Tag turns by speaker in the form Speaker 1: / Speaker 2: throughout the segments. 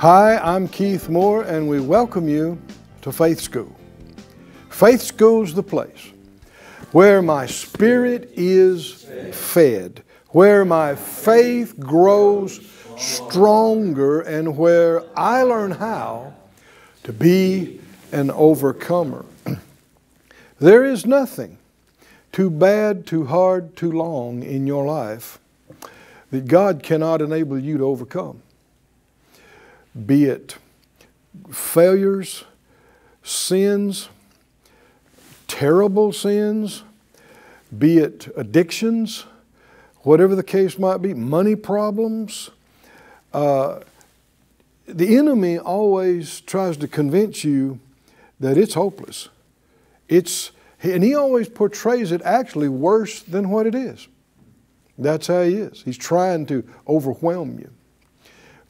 Speaker 1: Hi, I'm Keith Moore, and we welcome you to Faith School. Faith School's the place where my spirit is fed, where my faith grows stronger, and where I learn how to be an overcomer. there is nothing too bad, too hard, too long in your life that God cannot enable you to overcome. Be it failures, sins, terrible sins, be it addictions, whatever the case might be, money problems. Uh, the enemy always tries to convince you that it's hopeless. It's, and he always portrays it actually worse than what it is. That's how he is. He's trying to overwhelm you.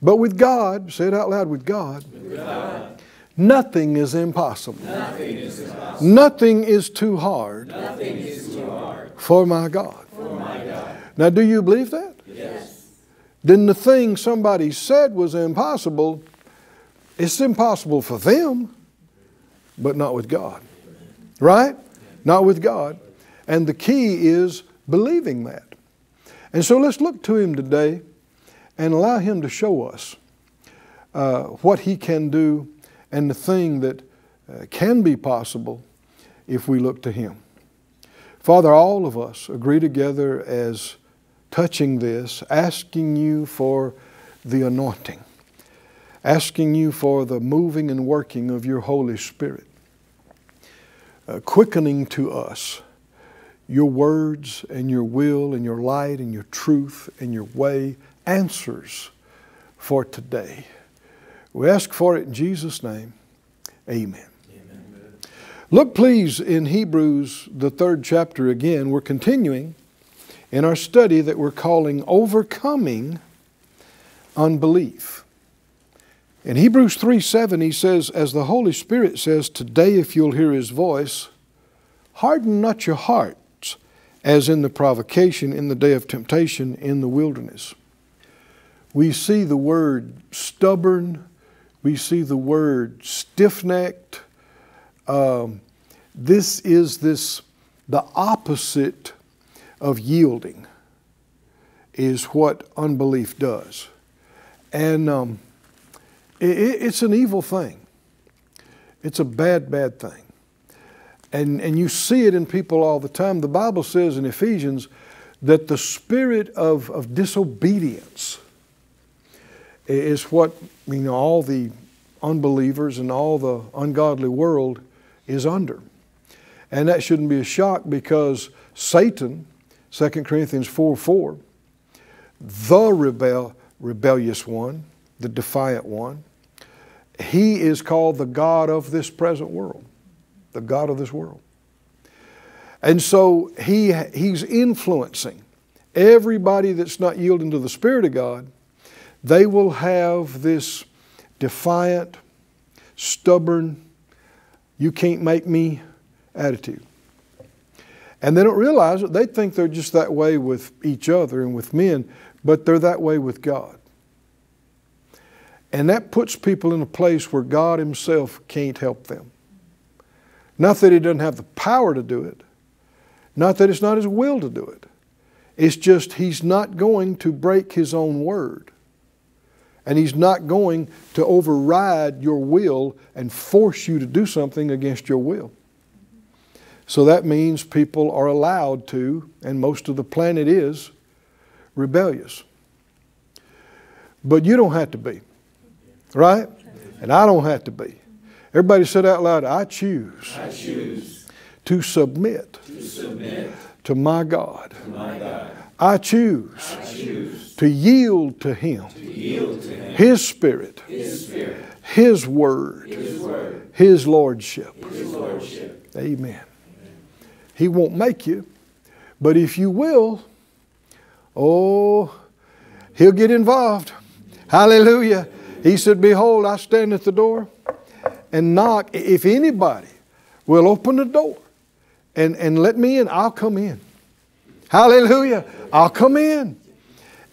Speaker 1: But with God, say it out loud with God,
Speaker 2: With God,
Speaker 1: nothing is impossible.
Speaker 2: nothing is impossible.
Speaker 1: Nothing is too hard
Speaker 2: is too hard
Speaker 1: for my
Speaker 2: for my God.
Speaker 1: Now, do you believe that?
Speaker 2: Yes.
Speaker 1: Then the thing somebody said was impossible, it's impossible for them, but not with God. Right? Not with God. And the key is believing that. And so let's look to Him today and allow Him to show us uh, what He can do and the thing that uh, can be possible if we look to Him. Father, all of us agree together as touching this, asking you for the anointing, asking you for the moving and working of your Holy Spirit, uh, quickening to us your words and your will and your light and your truth and your way, answers for today. We ask for it in Jesus' name. Amen. Look, please, in Hebrews, the third chapter again. We're continuing in our study that we're calling Overcoming Unbelief. In Hebrews 3 7, he says, As the Holy Spirit says, Today, if you'll hear his voice, harden not your hearts, as in the provocation in the day of temptation in the wilderness. We see the word stubborn, we see the word stiff necked. Um, this is this the opposite of yielding is what unbelief does. And um, it, it's an evil thing. It's a bad bad thing. And, and you see it in people all the time. The bible says in ephesians that the spirit of, of disobedience is what you know all the unbelievers and all the ungodly world is under. And that shouldn't be a shock because Satan, 2 Corinthians 4 4, the rebel, rebellious one, the defiant one, he is called the God of this present world, the God of this world. And so he, he's influencing everybody that's not yielding to the Spirit of God. They will have this defiant, stubborn, you can't make me attitude. And they don't realize it. They think they're just that way with each other and with men, but they're that way with God. And that puts people in a place where God Himself can't help them. Not that He doesn't have the power to do it, not that it's not His will to do it. It's just He's not going to break His own word. And He's not going to override your will and force you to do something against your will. So that means people are allowed to, and most of the planet is, rebellious. But you don't have to be, right? And I don't have to be. Everybody said out loud, I choose,
Speaker 2: I choose
Speaker 1: to submit
Speaker 2: to submit
Speaker 1: to my God.
Speaker 2: to my God.
Speaker 1: I choose, to yield to Him, His, Spirit, His Word, His, Lordship. Amen. He won't make you, but if you will, oh, He'll get involved. Hallelujah. He said, Behold, I stand at the door and knock. If anybody will open the door and, and let me in, I'll come in. Hallelujah. I'll come in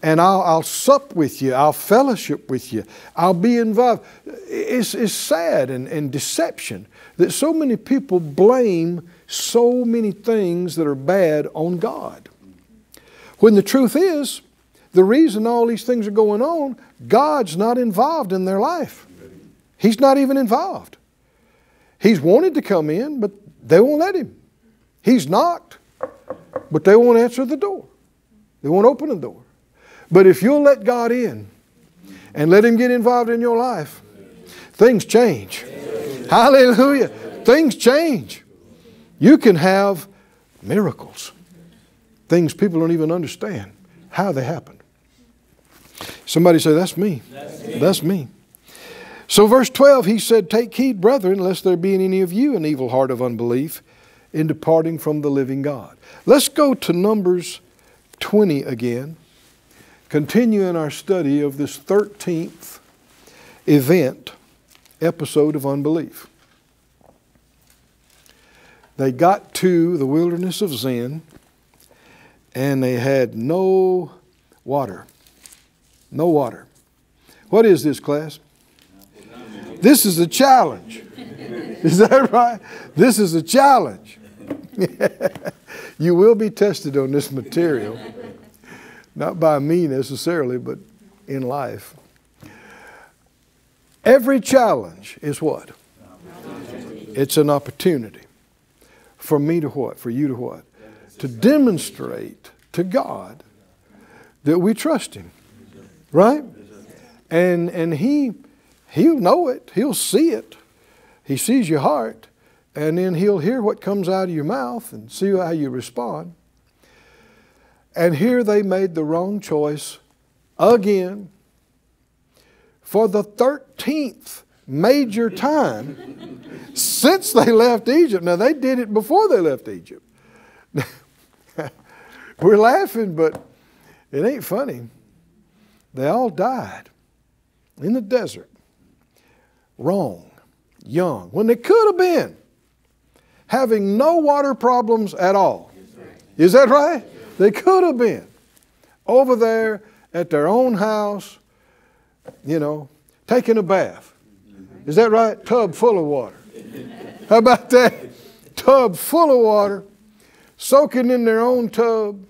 Speaker 1: and I'll, I'll sup with you. I'll fellowship with you. I'll be involved. It's, it's sad and, and deception that so many people blame so many things that are bad on God. When the truth is, the reason all these things are going on, God's not involved in their life. He's not even involved. He's wanted to come in, but they won't let him. He's knocked, but they won't answer the door. They won't open the door. But if you'll let God in and let Him get involved in your life, things change. Hallelujah. Things change. You can have miracles, things people don't even understand how they happen. Somebody say, That's me. That's me. That's me. So, verse 12, he said, Take heed, brethren, lest there be in any of you an evil heart of unbelief in departing from the living God. Let's go to Numbers 20 again, continuing our study of this 13th event, episode of unbelief. They got to the wilderness of Zin and they had no water. No water. What is this, class? This is a challenge. Is that right? This is a challenge. you will be tested on this material, not by me necessarily, but in life. Every challenge is what? It's an opportunity for me to what? For you to what? To demonstrate to God that we trust Him. Right? And and He He'll know it. He'll see it. He sees your heart, and then He'll hear what comes out of your mouth and see how you respond. And here they made the wrong choice again for the 13th major time since they left Egypt. Now, they did it before they left Egypt. We're laughing, but it ain't funny. They all died in the desert wrong, young, when they could have been having no water problems at all. Is that right? They could have been over there at their own house, you know, taking a bath. Is that right? Tub full of water. How about that? Tub full of water, soaking in their own tub.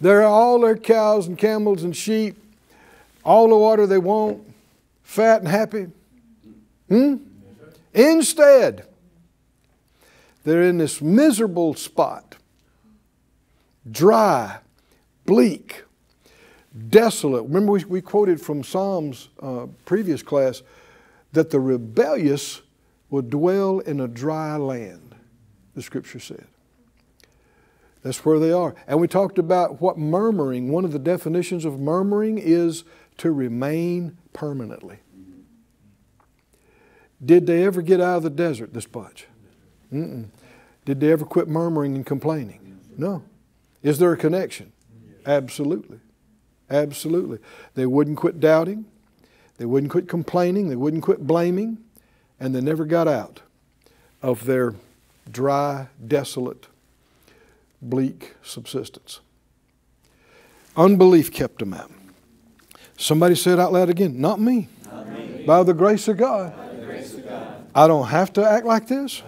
Speaker 1: There are all their cows and camels and sheep, all the water they want, fat and happy. Hmm? Instead, they're in this miserable spot, dry, bleak, desolate. Remember, we, we quoted from Psalms uh, previous class that the rebellious will dwell in a dry land, the scripture said. That's where they are. And we talked about what murmuring, one of the definitions of murmuring is to remain permanently. Did they ever get out of the desert, this bunch? Mm-mm. Did they ever quit murmuring and complaining? No. Is there a connection? Absolutely. Absolutely. They wouldn't quit doubting. They wouldn't quit complaining. They wouldn't quit blaming. And they never got out of their dry, desolate, bleak subsistence. Unbelief kept them out. Somebody said out loud again, Not me. Not me. By the grace of God. I don't have to act like this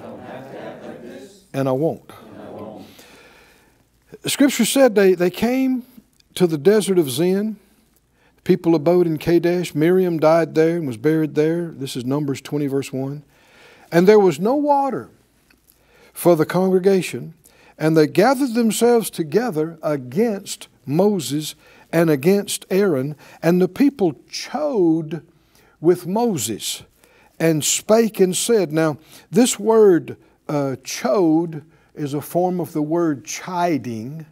Speaker 1: and, I won't. Scripture said they, they came to the desert of Zin. People abode in Kadesh. Miriam died there and was buried there. This is Numbers 20, verse 1. And there was no water for the congregation, and they gathered themselves together against Moses and against Aaron, and the people chode with Moses and spake and said. Now, this word uh, chode is a form of the word chiding,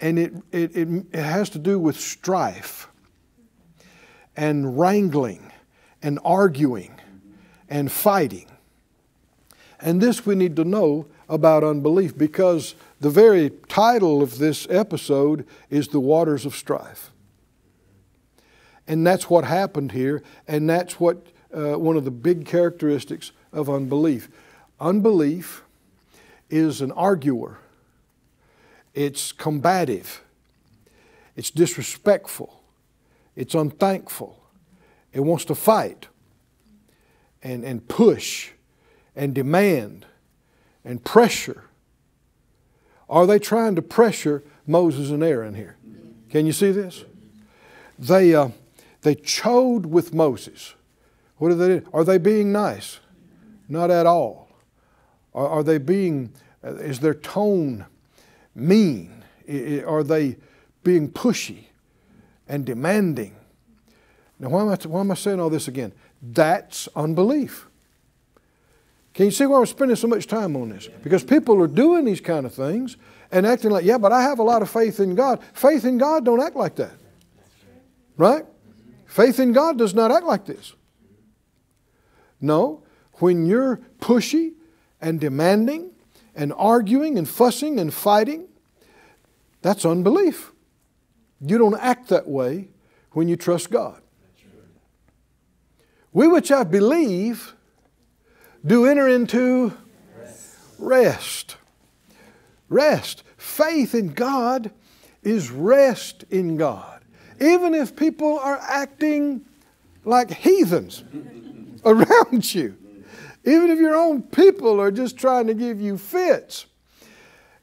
Speaker 1: And it, it, it, it has to do with strife and wrangling and arguing and fighting. And this we need to know about unbelief because the very title of this episode is The Waters of Strife. And that's what happened here, and that's what uh, one of the big characteristics of unbelief. Unbelief is an arguer, it's combative, it's disrespectful, it's unthankful, it wants to fight and, and push and demand and pressure. Are they trying to pressure Moses and Aaron here? Can you see this? They, uh, they chode with Moses. What are they? Are they being nice? Not at all. Are, are they being? Is their tone mean? Are they being pushy and demanding? Now, why am I, why am I saying all this again? That's unbelief. Can you see why I'm spending so much time on this? Because people are doing these kind of things and acting like, yeah, but I have a lot of faith in God. Faith in God don't act like that. Right? Faith in God does not act like this. No, when you're pushy and demanding and arguing and fussing and fighting, that's unbelief. You don't act that way when you trust God. We which have believed do enter into rest. Rest. Faith in God is rest in God. Even if people are acting like heathens around you, even if your own people are just trying to give you fits.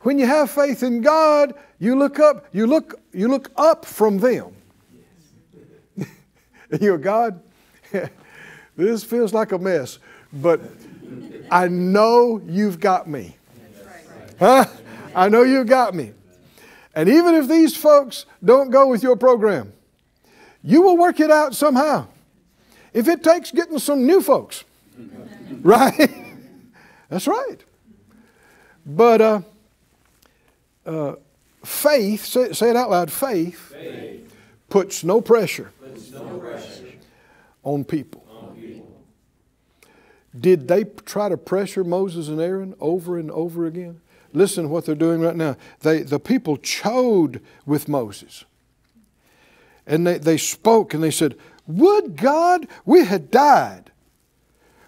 Speaker 1: When you have faith in God, you look up, you look, you look up from them. you go, God, this feels like a mess, but I know you've got me. Huh? I know you've got me. And even if these folks don't go with your program, you will work it out somehow. If it takes getting some new folks, right? That's right. But uh, uh, faith, say, say, it out loud faith, faith. Puts, no pressure, puts no pressure on people. Did they try to pressure Moses and Aaron over and over again? Listen to what they're doing right now. They, the people chode with Moses. And they, they spoke and they said, Would God we had died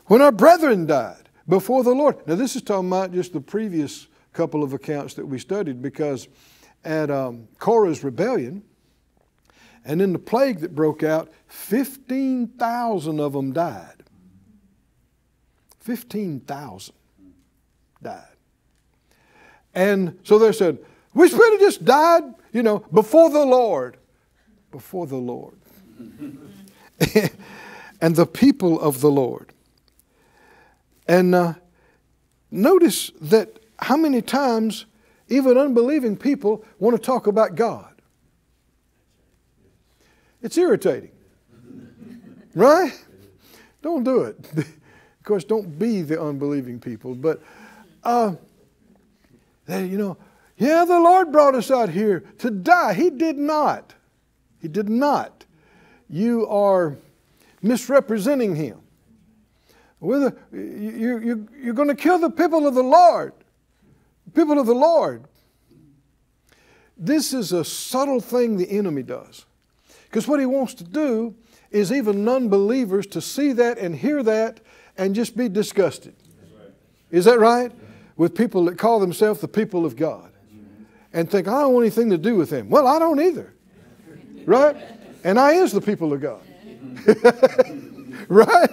Speaker 1: when our brethren died before the Lord. Now, this is talking about just the previous couple of accounts that we studied because at um, Korah's rebellion and in the plague that broke out, 15,000 of them died. 15,000 died. And so they said, We should have just died, you know, before the Lord. Before the Lord. and the people of the Lord. And uh, notice that how many times even unbelieving people want to talk about God. It's irritating. Right? Don't do it. Of course, don't be the unbelieving people, but, uh, they, you know, yeah, the Lord brought us out here to die. He did not. He did not. You are misrepresenting Him. You, you, you're going to kill the people of the Lord, people of the Lord. This is a subtle thing the enemy does. Because what he wants to do is even non believers to see that and hear that and just be disgusted. Is that right? With people that call themselves the people of God and think, I don't want anything to do with them. Well, I don't either. Right? And I is the people of God. right?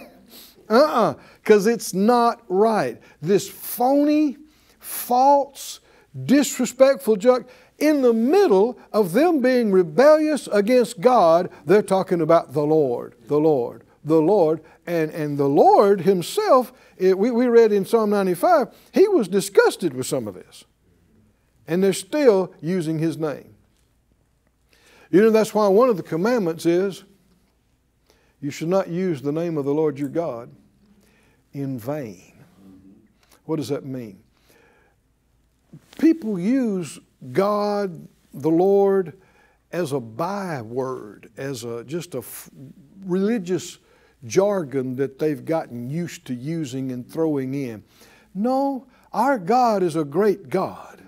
Speaker 1: Uh-uh. Because it's not right. This phony, false, disrespectful junk, in the middle of them being rebellious against God, they're talking about the Lord, the Lord, the Lord, and, and the Lord Himself, it, we, we read in Psalm 95, He was disgusted with some of this. And they're still using His name. You know, that's why one of the commandments is you should not use the name of the Lord your God in vain. What does that mean? People use God the Lord as a byword, as a just a f- religious jargon that they've gotten used to using and throwing in. No, our God is a great God.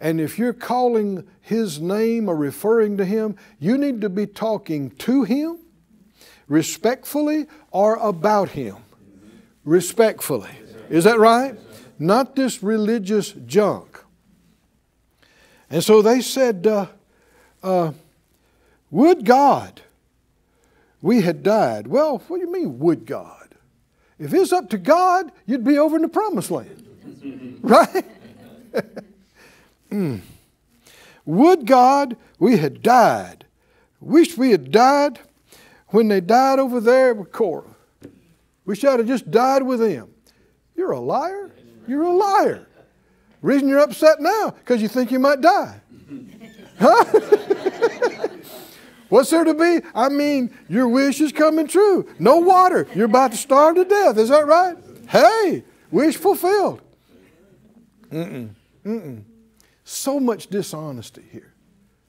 Speaker 1: And if you're calling His name or referring to Him, you need to be talking to Him respectfully or about Him. Respectfully. Is that right? Not this religious junk. And so they said, uh, uh, Would God we had died. Well, what do you mean, would God? If it's up to God, you'd be over in the promised land. right? mm. Would God we had died. Wish we had died when they died over there with Korah. We I'd have just died with them. You're a liar. You're a liar. Reason you're upset now because you think you might die. Huh? What's there to be? I mean, your wish is coming true. No water. You're about to starve to death. Is that right? Hey, wish fulfilled. Mm-mm. Mm-mm. So much dishonesty here.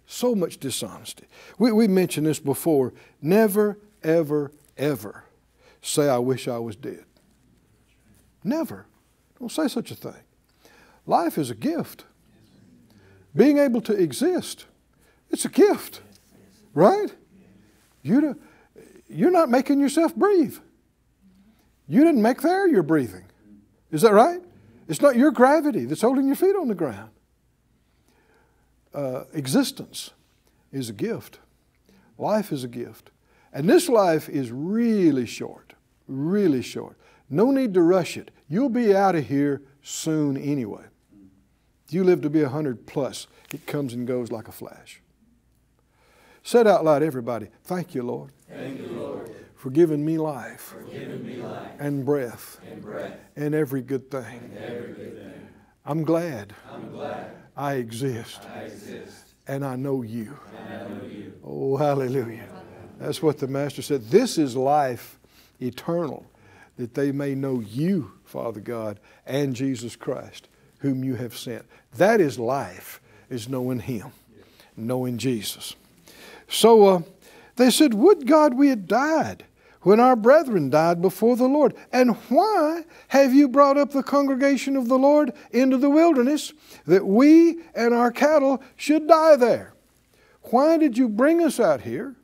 Speaker 1: So much dishonesty. We, we mentioned this before. Never, ever, ever say, I wish I was dead. Never. Don't say such a thing. Life is a gift. Being able to exist, it's a gift, right? You you're not making yourself breathe. You didn't make the air you're breathing. Is that right? It's not your gravity that's holding your feet on the ground. Uh, existence is a gift. Life is a gift. And this life is really short, really short. No need to rush it. You'll be out of here soon anyway. If you live to be 100 plus, it comes and goes like a flash. Said out loud, everybody, thank you, Lord.
Speaker 2: Thank you, Lord.
Speaker 1: For giving me life,
Speaker 2: for giving me life
Speaker 1: and breath
Speaker 2: and breath
Speaker 1: and every good thing.
Speaker 2: and every good thing.
Speaker 1: I'm glad
Speaker 2: I'm glad
Speaker 1: I exist
Speaker 2: I exist
Speaker 1: and I know you.
Speaker 2: I know you.
Speaker 1: Oh, hallelujah. That's what the Master said. This is life eternal, that they may know you, Father God, and Jesus Christ, whom you have sent. That is life, is knowing Him, knowing Jesus. So uh, they said, Would God we had died when our brethren died before the Lord. And why have you brought up the congregation of the Lord into the wilderness that we and our cattle should die there? Why did you bring us out here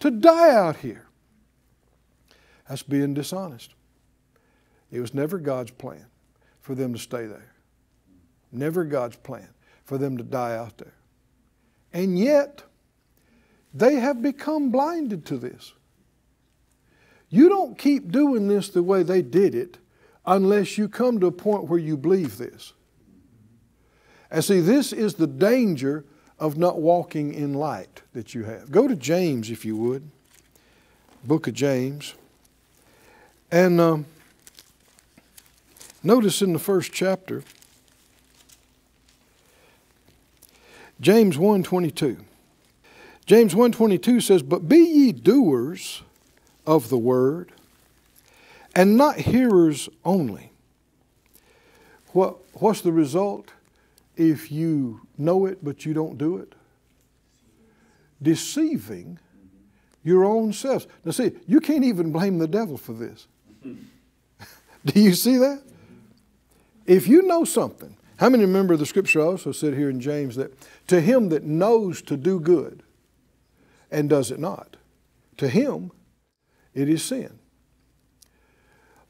Speaker 1: to die out here? That's being dishonest. It was never God's plan for them to stay there. Never God's plan for them to die out there. And yet, they have become blinded to this. You don't keep doing this the way they did it unless you come to a point where you believe this. And see, this is the danger of not walking in light that you have. Go to James, if you would, book of James. And um, notice in the first chapter, James 1.22. James 1.22 says, But be ye doers of the word, and not hearers only. What, what's the result if you know it but you don't do it? Deceiving your own selves. Now, see, you can't even blame the devil for this. do you see that? If you know something, how many remember the scripture also said here in James that to him that knows to do good and does it not, to him it is sin.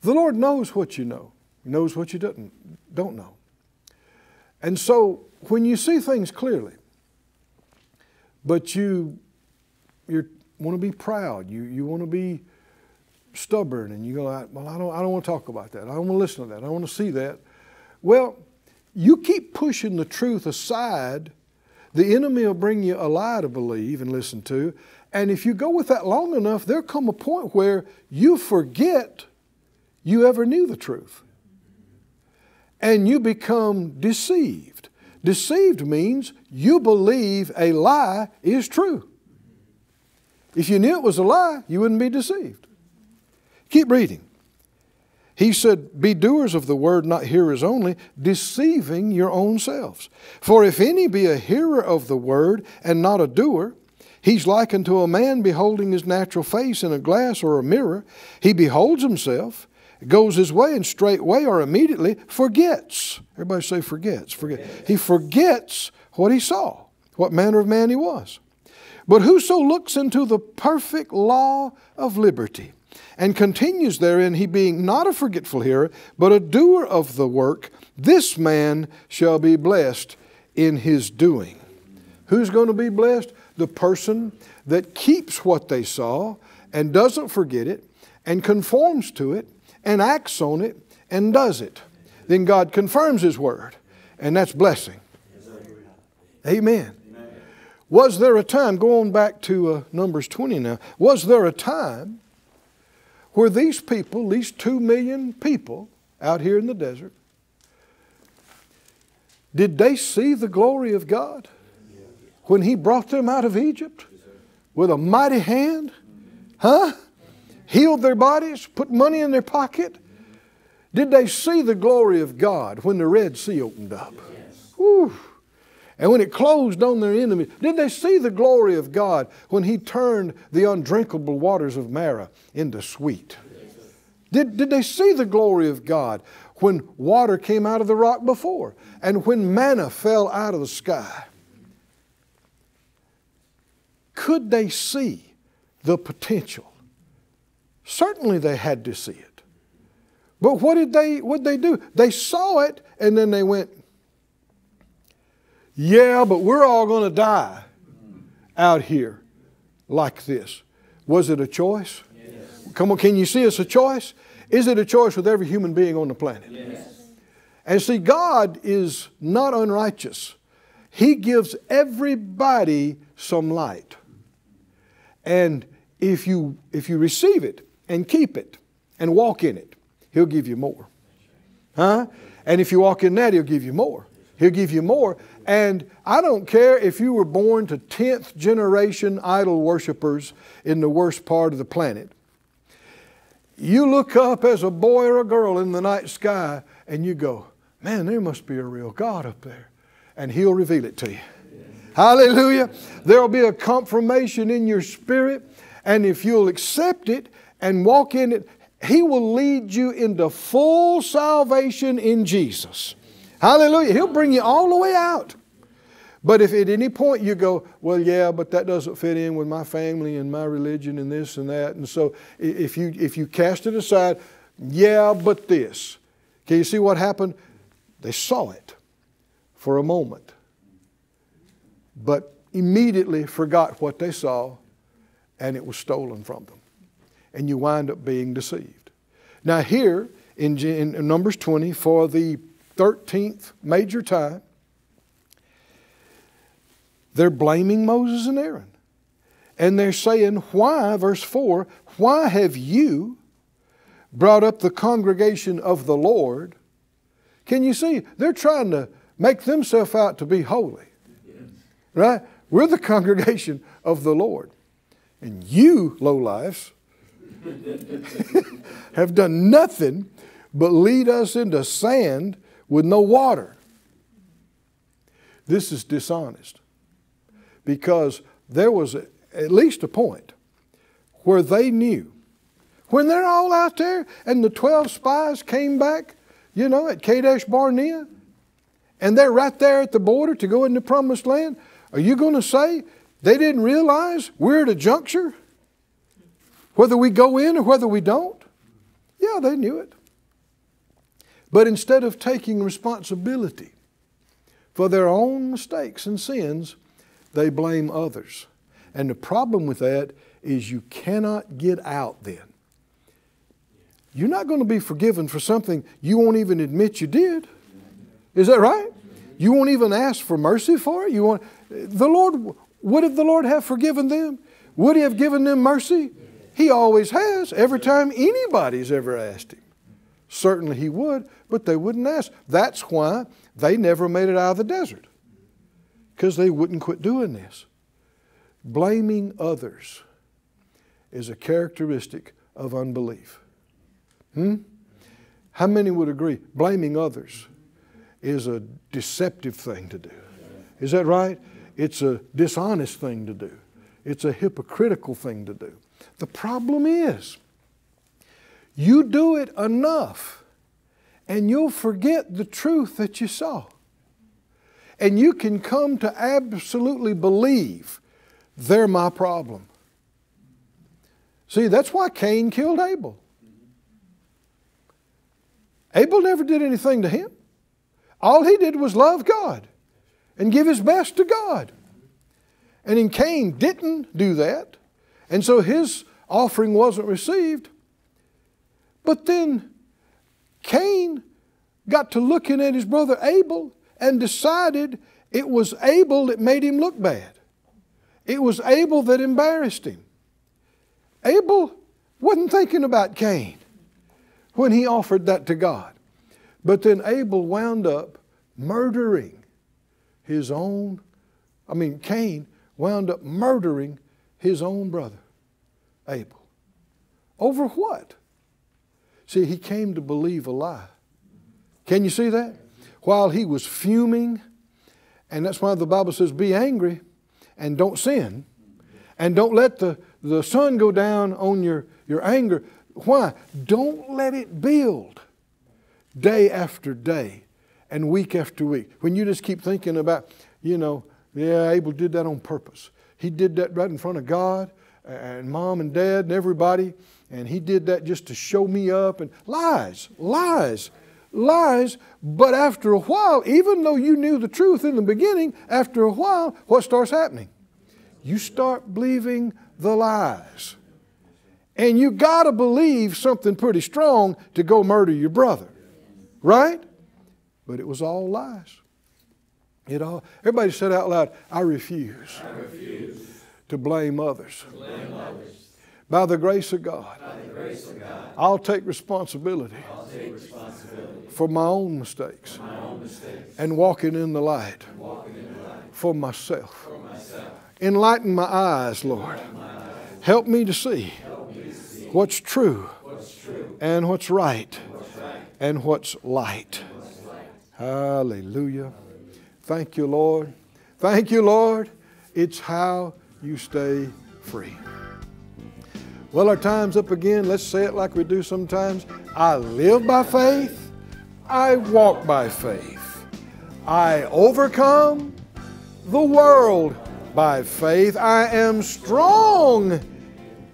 Speaker 1: The Lord knows what you know. He knows what you don't, don't know. And so when you see things clearly, but you you want to be proud, you, you want to be stubborn, and you go, well, I don't, I don't want to talk about that. I don't want to listen to that. I don't want to see that. Well, you keep pushing the truth aside, the enemy will bring you a lie to believe and listen to, and if you go with that long enough, there'll come a point where you forget you ever knew the truth. And you become deceived. Deceived means you believe a lie is true. If you knew it was a lie, you wouldn't be deceived. Keep reading. He said, Be doers of the word, not hearers only, deceiving your own selves. For if any be a hearer of the word and not a doer, he's like unto a man beholding his natural face in a glass or a mirror. He beholds himself, goes his way, and straightway or immediately forgets. Everybody say forgets. Forget. He forgets what he saw, what manner of man he was. But whoso looks into the perfect law of liberty, and continues therein, he being not a forgetful hearer, but a doer of the work, this man shall be blessed in his doing. Who's going to be blessed? The person that keeps what they saw and doesn't forget it and conforms to it and acts on it and does it. Then God confirms His word, and that's blessing. Amen. Was there a time, going back to uh, Numbers 20 now, was there a time where these people, these two million people out here in the desert, did they see the glory of God when He brought them out of Egypt with a mighty hand? Huh? Healed their bodies, put money in their pocket? Did they see the glory of God when the Red Sea opened up? And when it closed on their enemies, did they see the glory of God when He turned the undrinkable waters of Marah into sweet? Did, did they see the glory of God when water came out of the rock before and when manna fell out of the sky? Could they see the potential? Certainly they had to see it. But what did they what did they do? They saw it and then they went, Yeah, but we're all gonna die out here like this. Was it a choice? Yes. Come on, can you see it's a choice? Is it a choice with every human being on the planet? Yes. And see, God is not unrighteous. He gives everybody some light. And if you, if you receive it and keep it and walk in it, He'll give you more. Huh? And if you walk in that, He'll give you more. He'll give you more. And I don't care if you were born to 10th generation idol worshippers in the worst part of the planet. You look up as a boy or a girl in the night sky and you go, man, there must be a real God up there. And He'll reveal it to you. Hallelujah. There'll be a confirmation in your spirit. And if you'll accept it and walk in it, He will lead you into full salvation in Jesus. Hallelujah. He'll bring you all the way out. But if at any point you go, well, yeah, but that doesn't fit in with my family and my religion and this and that, and so if you if you cast it aside, yeah, but this. Can you see what happened? They saw it for a moment, but immediately forgot what they saw, and it was stolen from them, and you wind up being deceived. Now here in, in Numbers 20, for the 13th major time, they're blaming Moses and Aaron. And they're saying, Why, verse 4, why have you brought up the congregation of the Lord? Can you see? They're trying to make themselves out to be holy. Right? We're the congregation of the Lord. And you, lowlifes, have done nothing but lead us into sand with no water. This is dishonest because there was a, at least a point where they knew. When they're all out there and the 12 spies came back, you know, at Kadesh Barnea, and they're right there at the border to go into promised land, are you going to say they didn't realize we're at a juncture? Whether we go in or whether we don't? Yeah, they knew it. But instead of taking responsibility for their own mistakes and sins, they blame others. And the problem with that is you cannot get out then. You're not going to be forgiven for something you won't even admit you did. Is that right? You won't even ask for mercy for it. You want the Lord would have the Lord have forgiven them? Would he have given them mercy? He always has every time anybody's ever asked him. Certainly he would, but they wouldn't ask. That's why they never made it out of the desert because they wouldn't quit doing this. Blaming others is a characteristic of unbelief. Hmm? How many would agree? Blaming others is a deceptive thing to do. Is that right? It's a dishonest thing to do. It's a hypocritical thing to do. The problem is, you do it enough, and you'll forget the truth that you saw. And you can come to absolutely believe they're my problem. See, that's why Cain killed Abel. Abel never did anything to him. All he did was love God and give his best to God. And in Cain didn't do that. And so his offering wasn't received. But then Cain got to looking at his brother Abel and decided it was Abel that made him look bad. It was Abel that embarrassed him. Abel wasn't thinking about Cain when he offered that to God. But then Abel wound up murdering his own, I mean, Cain wound up murdering his own brother, Abel. Over what? See, he came to believe a lie. Can you see that? While he was fuming, and that's why the Bible says, be angry and don't sin, and don't let the, the sun go down on your, your anger. Why? Don't let it build day after day and week after week. When you just keep thinking about, you know, yeah, Abel did that on purpose. He did that right in front of God and mom and dad and everybody, and he did that just to show me up and lies, lies, lies. But after a while, even though you knew the truth in the beginning, after a while, what starts happening? You start believing the lies. And you got to believe something pretty strong to go murder your brother. Right? But it was all lies. It all everybody said out loud, I refuse,
Speaker 2: I refuse
Speaker 1: to blame others.
Speaker 2: blame others.
Speaker 1: By the grace of God,
Speaker 2: grace of God,
Speaker 1: I'll take responsibility
Speaker 2: I'll take responsibility
Speaker 1: for my own mistakes
Speaker 2: my own mistakes
Speaker 1: and walking in the light
Speaker 2: in the light
Speaker 1: for myself.
Speaker 2: for myself.
Speaker 1: Enlighten my eyes, Lord. Help me to see what's true
Speaker 2: What's true,
Speaker 1: and what's right
Speaker 2: what's right,
Speaker 1: and
Speaker 2: what's light.
Speaker 1: Hallelujah. Thank you, Lord. Thank you, Lord. It's how you stay free. Well, our time's up again. Let's say it like we do sometimes. I live by faith. I walk by faith. I overcome the world by faith. I am strong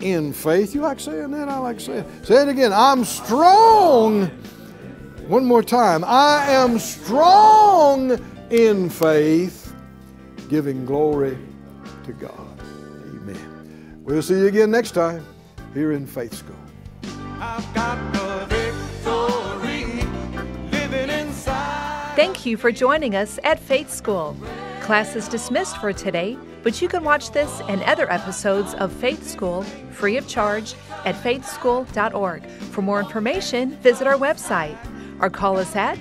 Speaker 1: in faith. You like saying that? I like saying it. Say it again. I'm strong. One more time. I am strong in faith, giving glory to God. Amen. We'll see you again next time here in Faith School.
Speaker 3: I've got the victory living inside.
Speaker 4: Thank you for joining us at Faith School. Class is dismissed for today, but you can watch this and other episodes of Faith School free of charge at faithschool.org. For more information, visit our website or call us at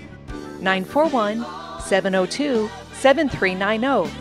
Speaker 4: 941 702 7390.